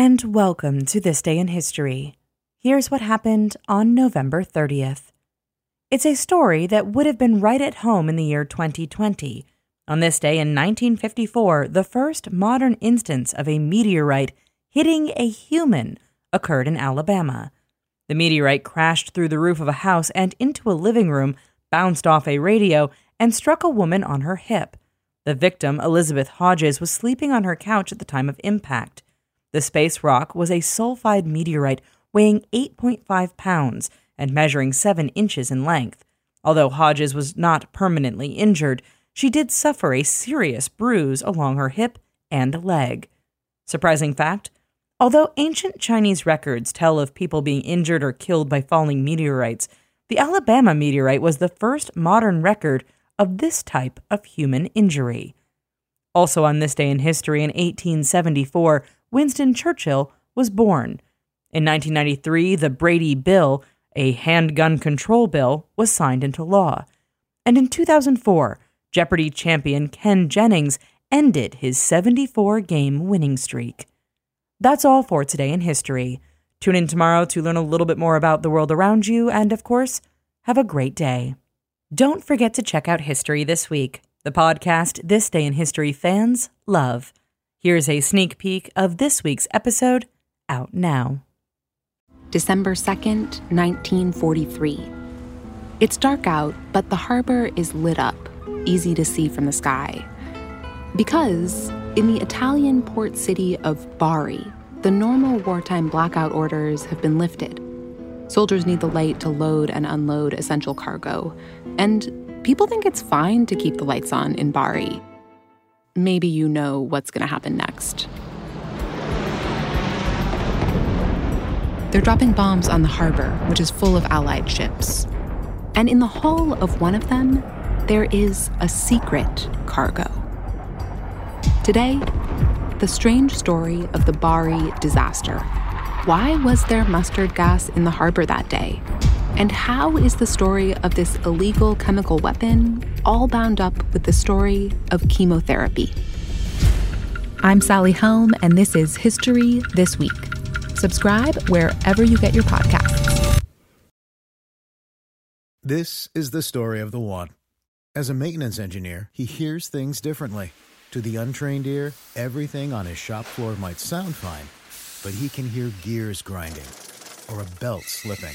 and welcome to This Day in History. Here's what happened on November 30th. It's a story that would have been right at home in the year 2020. On this day in 1954, the first modern instance of a meteorite hitting a human occurred in Alabama. The meteorite crashed through the roof of a house and into a living room, bounced off a radio, and struck a woman on her hip. The victim, Elizabeth Hodges, was sleeping on her couch at the time of impact. The space rock was a sulfide meteorite weighing 8.5 pounds and measuring 7 inches in length. Although Hodges was not permanently injured, she did suffer a serious bruise along her hip and leg. Surprising fact although ancient Chinese records tell of people being injured or killed by falling meteorites, the Alabama meteorite was the first modern record of this type of human injury. Also, on this day in history, in 1874, Winston Churchill was born. In 1993, the Brady Bill, a handgun control bill, was signed into law. And in 2004, Jeopardy champion Ken Jennings ended his 74 game winning streak. That's all for today in history. Tune in tomorrow to learn a little bit more about the world around you, and of course, have a great day. Don't forget to check out History This Week, the podcast This Day in History fans love. Here's a sneak peek of this week's episode out now. December 2nd, 1943. It's dark out, but the harbor is lit up, easy to see from the sky. Because in the Italian port city of Bari, the normal wartime blackout orders have been lifted. Soldiers need the light to load and unload essential cargo, and people think it's fine to keep the lights on in Bari. Maybe you know what's going to happen next. They're dropping bombs on the harbor, which is full of Allied ships. And in the hull of one of them, there is a secret cargo. Today, the strange story of the Bari disaster. Why was there mustard gas in the harbor that day? And how is the story of this illegal chemical weapon all bound up with the story of chemotherapy? I'm Sally Helm, and this is History This Week. Subscribe wherever you get your podcasts. This is the story of the one. As a maintenance engineer, he hears things differently. To the untrained ear, everything on his shop floor might sound fine, but he can hear gears grinding or a belt slipping.